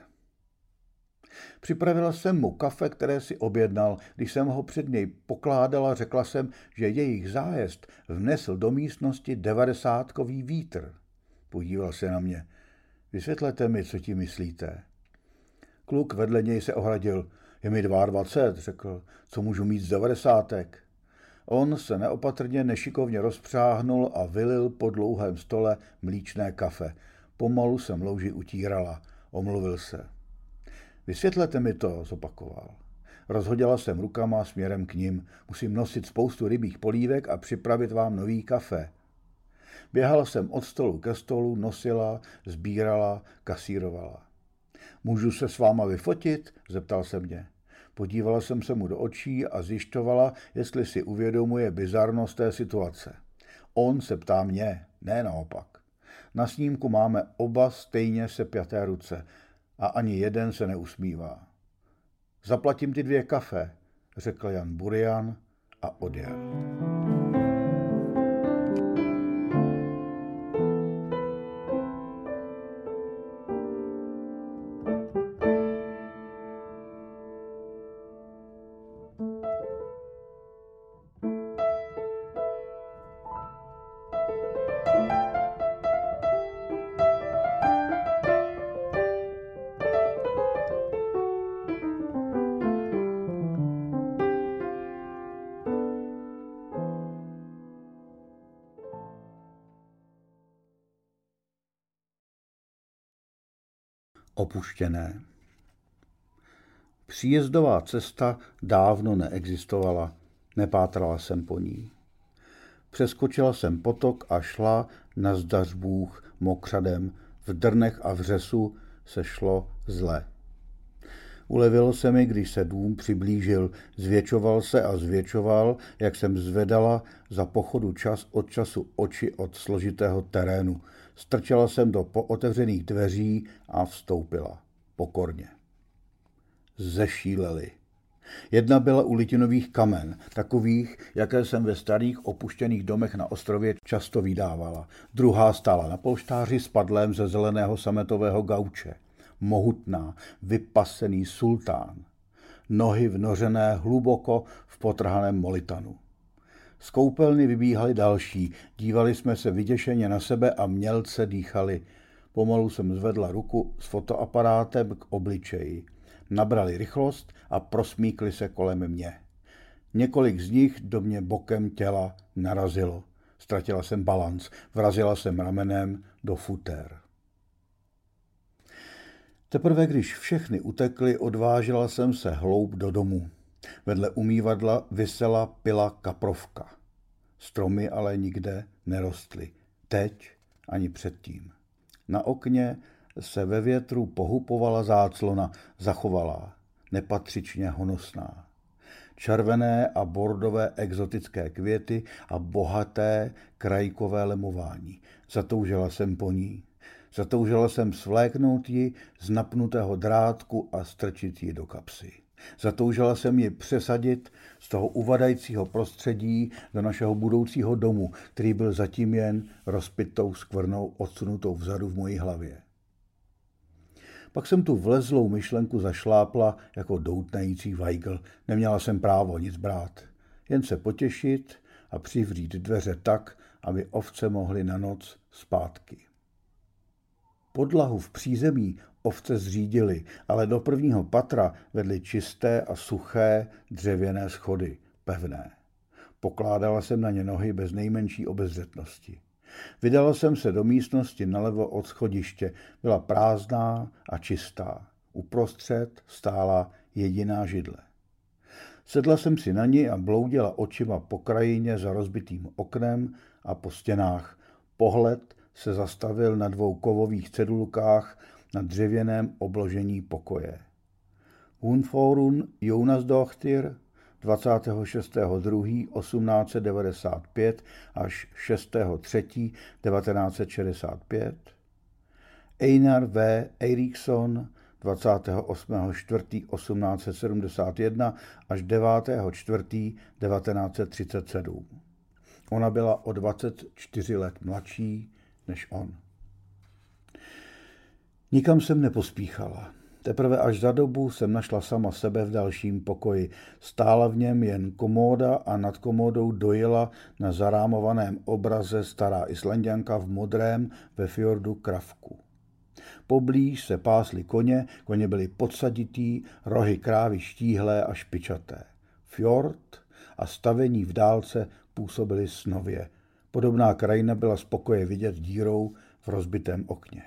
Připravila jsem mu kafe, které si objednal. Když jsem ho před něj pokládala, řekla jsem, že jejich zájezd vnesl do místnosti devadesátkový vítr. Podíval se na mě. Vysvětlete mi, co ti myslíte. Kluk vedle něj se ohradil. Je mi 22, řekl. Co můžu mít z devadesátek? On se neopatrně nešikovně rozpřáhnul a vylil po dlouhém stole mlíčné kafe. Pomalu se louži utírala. Omluvil se. Vysvětlete mi to, zopakoval. Rozhodila jsem rukama směrem k ním. Musím nosit spoustu rybích polívek a připravit vám nový kafe. Běhala jsem od stolu ke stolu, nosila, sbírala, kasírovala. Můžu se s váma vyfotit? zeptal se mě. Podívala jsem se mu do očí a zjišťovala, jestli si uvědomuje bizarnost té situace. On se ptá mě, ne naopak. Na snímku máme oba stejně sepjaté ruce a ani jeden se neusmívá. Zaplatím ty dvě kafe, řekl Jan Burian a odjel. Opuštěné. Příjezdová cesta dávno neexistovala, nepátrala jsem po ní. Přeskočila jsem potok a šla na zdař Bůh mokřadem, v drnech a v řesu se šlo zle. Ulevilo se mi, když se dům přiblížil, zvětšoval se a zvětšoval, jak jsem zvedala za pochodu čas od času oči od složitého terénu. Strčela jsem do pootevřených dveří a vstoupila. Pokorně. Zešíleli. Jedna byla u litinových kamen, takových, jaké jsem ve starých opuštěných domech na ostrově často vydávala. Druhá stála na polštáři s padlem ze zeleného sametového gauče. Mohutná, vypasený sultán. Nohy vnořené hluboko v potrhaném molitanu. Z koupelny vybíhali další, dívali jsme se vyděšeně na sebe a mělce dýchali. Pomalu jsem zvedla ruku s fotoaparátem k obličeji. Nabrali rychlost a prosmíkli se kolem mě. Několik z nich do mě bokem těla narazilo. Ztratila jsem balanc, vrazila jsem ramenem do futer. Teprve když všechny utekly, odvážila jsem se hloub do domu. Vedle umývadla vysela pila kaprovka. Stromy ale nikde nerostly. Teď ani předtím. Na okně se ve větru pohupovala záclona, zachovalá, nepatřičně honosná. Červené a bordové exotické květy a bohaté krajkové lemování. Zatoužila jsem po ní. Zatoužila jsem svléknout ji z napnutého drátku a strčit ji do kapsy. Zatoužila jsem ji přesadit z toho uvadajícího prostředí do našeho budoucího domu, který byl zatím jen rozpitou skvrnou odsunutou vzadu v mojí hlavě. Pak jsem tu vlezlou myšlenku zašlápla jako doutnající vajgl. Neměla jsem právo nic brát. Jen se potěšit a přivřít dveře tak, aby ovce mohly na noc zpátky. Podlahu v přízemí ovce zřídili, ale do prvního patra vedly čisté a suché dřevěné schody, pevné. Pokládala jsem na ně nohy bez nejmenší obezřetnosti. Vydala jsem se do místnosti nalevo od schodiště. Byla prázdná a čistá. Uprostřed stála jediná židle. Sedla jsem si na ní a bloudila očima po krajině za rozbitým oknem a po stěnách. Pohled se zastavil na dvou kovových cedulkách na dřevěném obložení pokoje. Unforun Jonasdochtir 26.2.1895 až 6.3.1965, Einar V. Eriksson 28.4.1871 až 9.4.1937. Ona byla o 24 let mladší než on. Nikam jsem nepospíchala. Teprve až za dobu jsem našla sama sebe v dalším pokoji. Stála v něm jen komóda a nad komódou dojela na zarámovaném obraze stará islandianka v modrém ve fjordu kravku. Poblíž se pásly koně, koně byly podsaditý, rohy krávy štíhlé a špičaté. Fjord a stavení v dálce působily snově. Podobná krajina byla spokoje vidět dírou v rozbitém okně.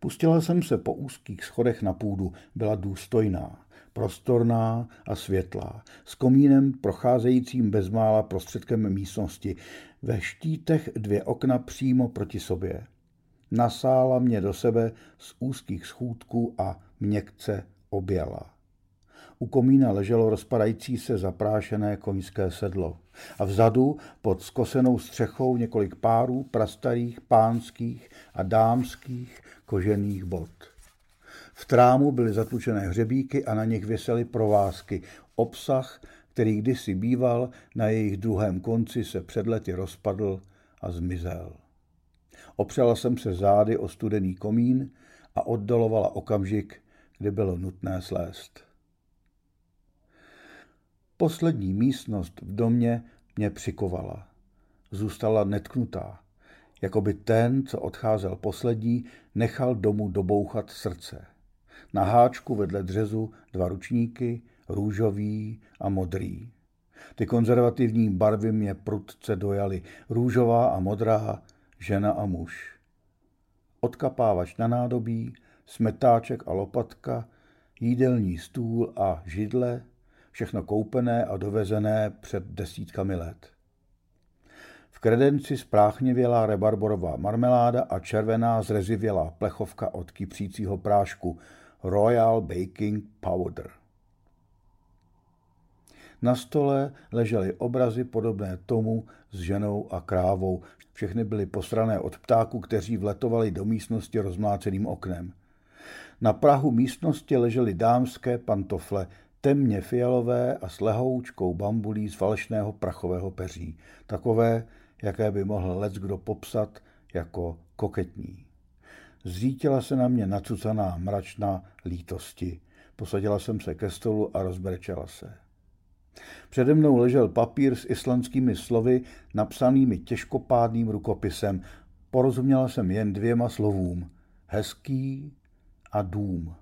Pustila jsem se po úzkých schodech na půdu. Byla důstojná, prostorná a světlá, s komínem procházejícím bezmála prostředkem místnosti, ve štítech dvě okna přímo proti sobě. Nasála mě do sebe z úzkých schůdků a měkce objala. U komína leželo rozpadající se zaprášené koňské sedlo a vzadu pod skosenou střechou několik párů prastarých pánských a dámských kožených bot. V trámu byly zatlučené hřebíky a na nich věsely provázky. Obsah, který kdysi býval, na jejich druhém konci se před lety rozpadl a zmizel. Opřela jsem se zády o studený komín a oddalovala okamžik, kdy bylo nutné slést. Poslední místnost v domě mě přikovala. Zůstala netknutá, jako by ten, co odcházel poslední, nechal domu dobouchat srdce. Na háčku vedle dřezu dva ručníky, růžový a modrý. Ty konzervativní barvy mě prudce dojaly. Růžová a modrá, žena a muž. Odkapávač na nádobí, smetáček a lopatka, jídelní stůl a židle, všechno koupené a dovezené před desítkami let. V kredenci spráchnivělá rebarborová marmeláda a červená zrezivělá plechovka od kypřícího prášku Royal Baking Powder. Na stole ležely obrazy podobné tomu s ženou a krávou. Všechny byly posrané od ptáků, kteří vletovali do místnosti rozmláceným oknem. Na prahu místnosti ležely dámské pantofle, temně fialové a s lehoučkou bambulí z falešného prachového peří. Takové, jaké by mohl lec kdo popsat jako koketní. Zřítila se na mě nacucaná mračna lítosti. Posadila jsem se ke stolu a rozbrečela se. Přede mnou ležel papír s islandskými slovy napsanými těžkopádným rukopisem. Porozuměla jsem jen dvěma slovům. Hezký a dům.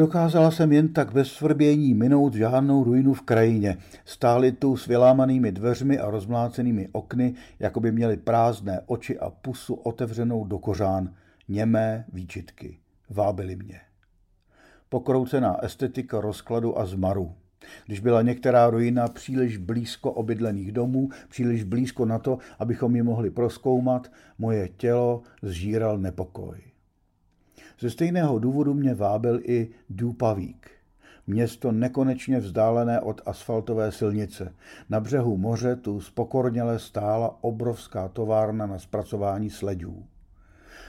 Nedokázala jsem jen tak bez svrbění minout žádnou ruinu v krajině. Stály tu s vylámanými dveřmi a rozmlácenými okny, jako by měly prázdné oči a pusu otevřenou do kořán. Němé výčitky. Vábily mě. Pokroucená estetika rozkladu a zmaru. Když byla některá ruina příliš blízko obydlených domů, příliš blízko na to, abychom ji mohli proskoumat, moje tělo zžíral nepokoj. Ze stejného důvodu mě vábil i Dupavík. Město nekonečně vzdálené od asfaltové silnice. Na břehu moře tu spokorněle stála obrovská továrna na zpracování sledů.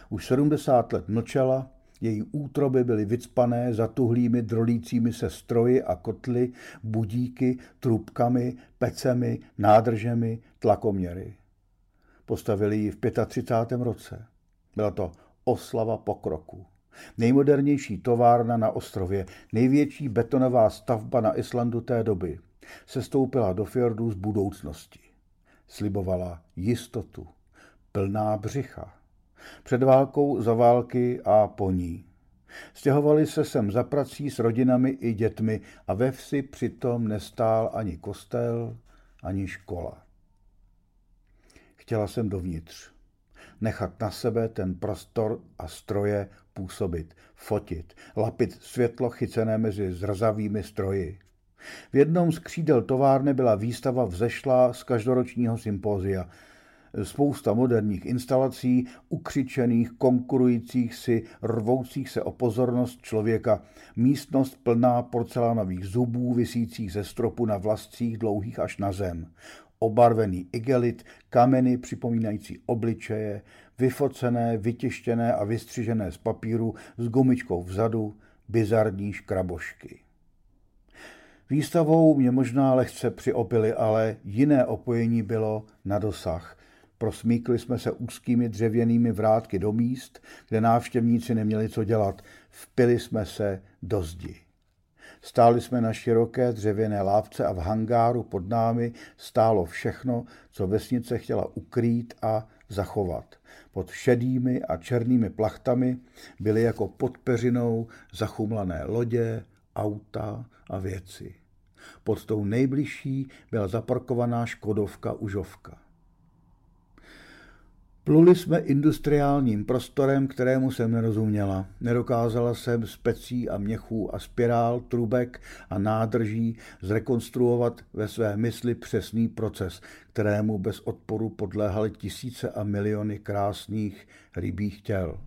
Už 70 let mlčela, její útroby byly vycpané zatuhlými drolícími se stroji a kotly, budíky, trubkami, pecemi, nádržemi, tlakoměry. Postavili ji v 35. roce. Byla to oslava pokroku. Nejmodernější továrna na ostrově, největší betonová stavba na Islandu té doby, se stoupila do fjordu z budoucnosti. Slibovala jistotu, plná břicha. Před válkou, za války a po ní. Stěhovali se sem za prací s rodinami i dětmi a ve vsi přitom nestál ani kostel, ani škola. Chtěla jsem dovnitř nechat na sebe ten prostor a stroje působit, fotit, lapit světlo chycené mezi zrzavými stroji. V jednom z křídel továrny byla výstava vzešla z každoročního sympózia. Spousta moderních instalací, ukřičených, konkurujících si, rvoucích se o pozornost člověka. Místnost plná porcelánových zubů, visících ze stropu na vlascích dlouhých až na zem obarvený igelit, kameny připomínající obličeje, vyfocené, vytištěné a vystřižené z papíru s gumičkou vzadu, bizarní škrabošky. Výstavou mě možná lehce přiopili, ale jiné opojení bylo na dosah. Prosmíkli jsme se úzkými dřevěnými vrátky do míst, kde návštěvníci neměli co dělat. Vpili jsme se do zdi. Stáli jsme na široké dřevěné lávce a v hangáru pod námi stálo všechno, co vesnice chtěla ukrýt a zachovat. Pod šedými a černými plachtami byly jako pod peřinou zachumlané lodě, auta a věci. Pod tou nejbližší byla zaparkovaná Škodovka Užovka. Pluli jsme industriálním prostorem, kterému jsem nerozuměla. Nedokázala jsem z pecí a měchů a spirál, trubek a nádrží zrekonstruovat ve své mysli přesný proces, kterému bez odporu podléhaly tisíce a miliony krásných rybích těl.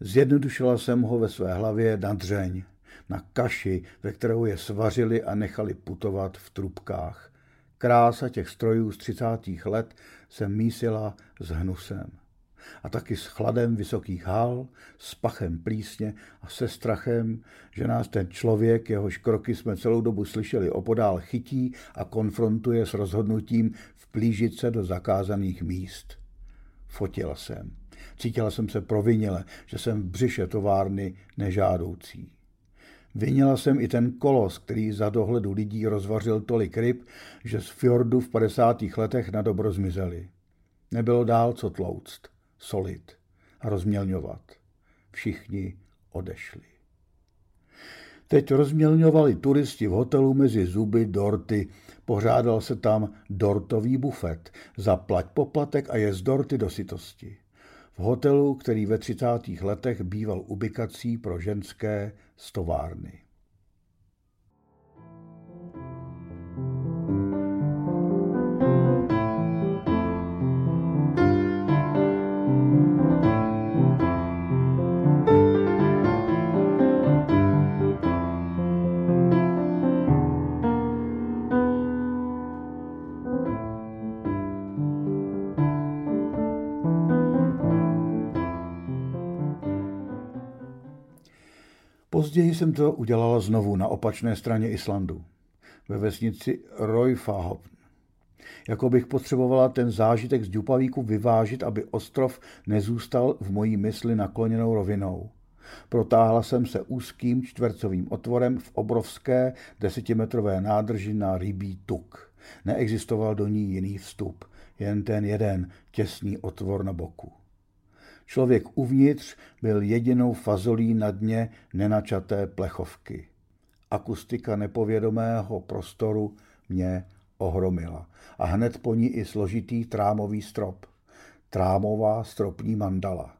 Zjednodušila jsem ho ve své hlavě na dřeň, na kaši, ve kterou je svařili a nechali putovat v trubkách. Krása těch strojů z třicátých let se mísila s hnusem. a taky s chladem vysokých hal, s pachem plísně a se strachem, že nás ten člověk, jehož kroky jsme celou dobu slyšeli opodál, chytí a konfrontuje s rozhodnutím vplížit se do zakázaných míst. Fotila jsem. Cítila jsem se provinile, že jsem v břiše továrny nežádoucí. Vinila jsem i ten kolos, který za dohledu lidí rozvařil tolik ryb, že z fjordu v 50. letech na dobro zmizeli. Nebylo dál co tlouct, solit a rozmělňovat. Všichni odešli. Teď rozmělňovali turisti v hotelu mezi zuby dorty. Pořádal se tam dortový bufet. Zaplať poplatek a je z dorty do sytosti. V hotelu, který ve 30. letech býval ubikací pro ženské stovárny. Později jsem to udělala znovu na opačné straně Islandu, ve vesnici Royfahovn. Jako bych potřebovala ten zážitek z Dupavíku vyvážit, aby ostrov nezůstal v mojí mysli nakloněnou rovinou. Protáhla jsem se úzkým čtvercovým otvorem v obrovské desetimetrové nádrži na rybí tuk. Neexistoval do ní jiný vstup, jen ten jeden těsný otvor na boku. Člověk uvnitř byl jedinou fazolí na dně nenačaté plechovky. Akustika nepovědomého prostoru mě ohromila. A hned po ní i složitý trámový strop. Trámová stropní mandala.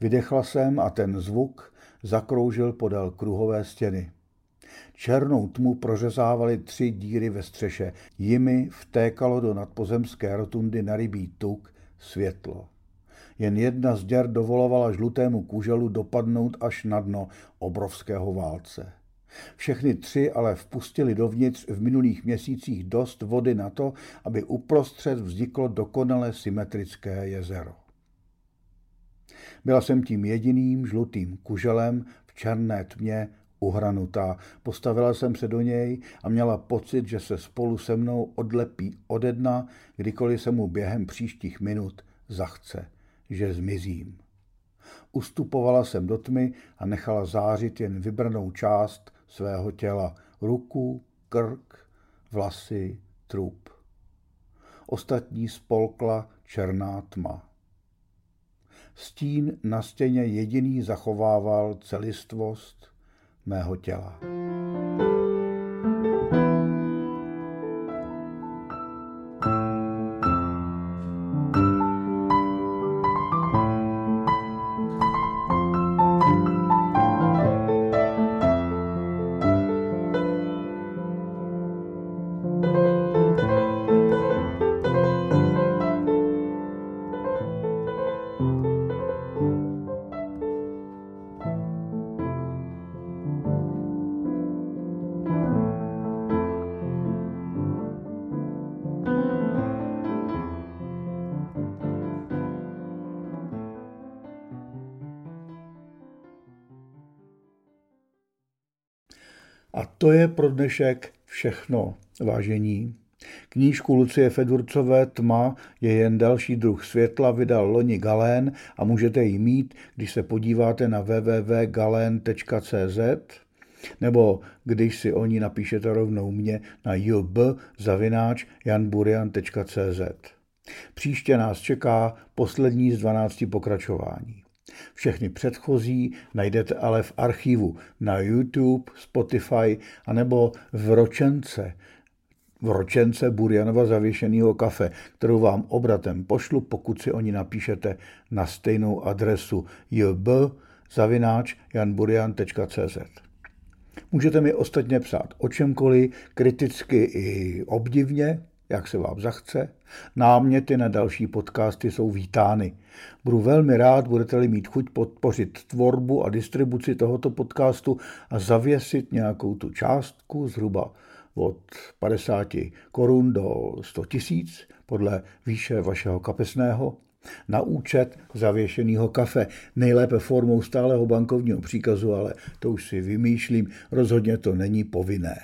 Vydechla jsem a ten zvuk zakroužil podél kruhové stěny. Černou tmu prořezávaly tři díry ve střeše. Jimi vtékalo do nadpozemské rotundy na rybí tuk světlo. Jen jedna z děr dovolovala žlutému kuželu dopadnout až na dno obrovského válce. Všechny tři ale vpustili dovnitř v minulých měsících dost vody na to, aby uprostřed vzniklo dokonale symetrické jezero. Byla jsem tím jediným žlutým kuželem v černé tmě uhranutá. Postavila jsem se do něj a měla pocit, že se spolu se mnou odlepí ode dna, kdykoliv se mu během příštích minut zachce že zmizím. Ustupovala jsem do tmy a nechala zářit jen vybranou část svého těla. Ruku, krk, vlasy, trup. Ostatní spolkla černá tma. Stín na stěně jediný zachovával celistvost mého těla. Je pro dnešek všechno, vážení. Knížku Lucie Fedurcové Tma je jen další druh světla, vydal loni Galén a můžete ji mít, když se podíváte na www.galen.cz nebo když si o ní napíšete rovnou mě na jb zavináč janburian.cz. Příště nás čeká poslední z 12 pokračování. Všechny předchozí najdete ale v archivu na YouTube, Spotify anebo v Ročence, v Ročence Burjanova zavěšeného kafe, kterou vám obratem pošlu, pokud si oni napíšete na stejnou adresu jb. Můžete mi ostatně psát o čemkoliv, kriticky i obdivně, jak se vám zachce. Náměty na další podcasty jsou vítány. Budu velmi rád, budete-li mít chuť podpořit tvorbu a distribuci tohoto podcastu a zavěsit nějakou tu částku zhruba od 50 korun do 100 tisíc podle výše vašeho kapesného. Na účet zavěšeného kafe, nejlépe formou stálého bankovního příkazu, ale to už si vymýšlím, rozhodně to není povinné.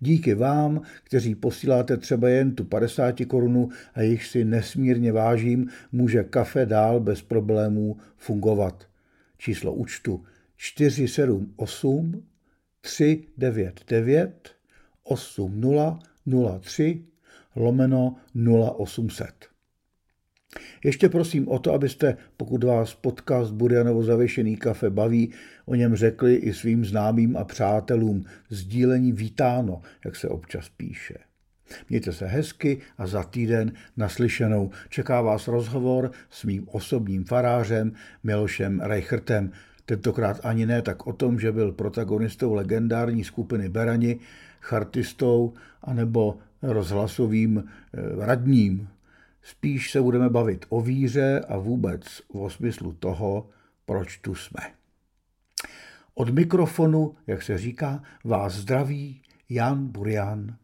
Díky vám, kteří posíláte třeba jen tu 50 korunu a jich si nesmírně vážím, může kafe dál bez problémů fungovat. Číslo účtu 478 399 8003 lomeno 0800. Ještě prosím o to, abyste, pokud vás podcast Burianovo zavěšený kafe baví, o něm řekli i svým známým a přátelům. Sdílení vítáno, jak se občas píše. Mějte se hezky a za týden naslyšenou. Čeká vás rozhovor s mým osobním farářem Milošem Reichertem. Tentokrát ani ne tak o tom, že byl protagonistou legendární skupiny Berani, chartistou anebo rozhlasovým eh, radním Spíš se budeme bavit o víře a vůbec o smyslu toho, proč tu jsme. Od mikrofonu, jak se říká, vás zdraví Jan Burian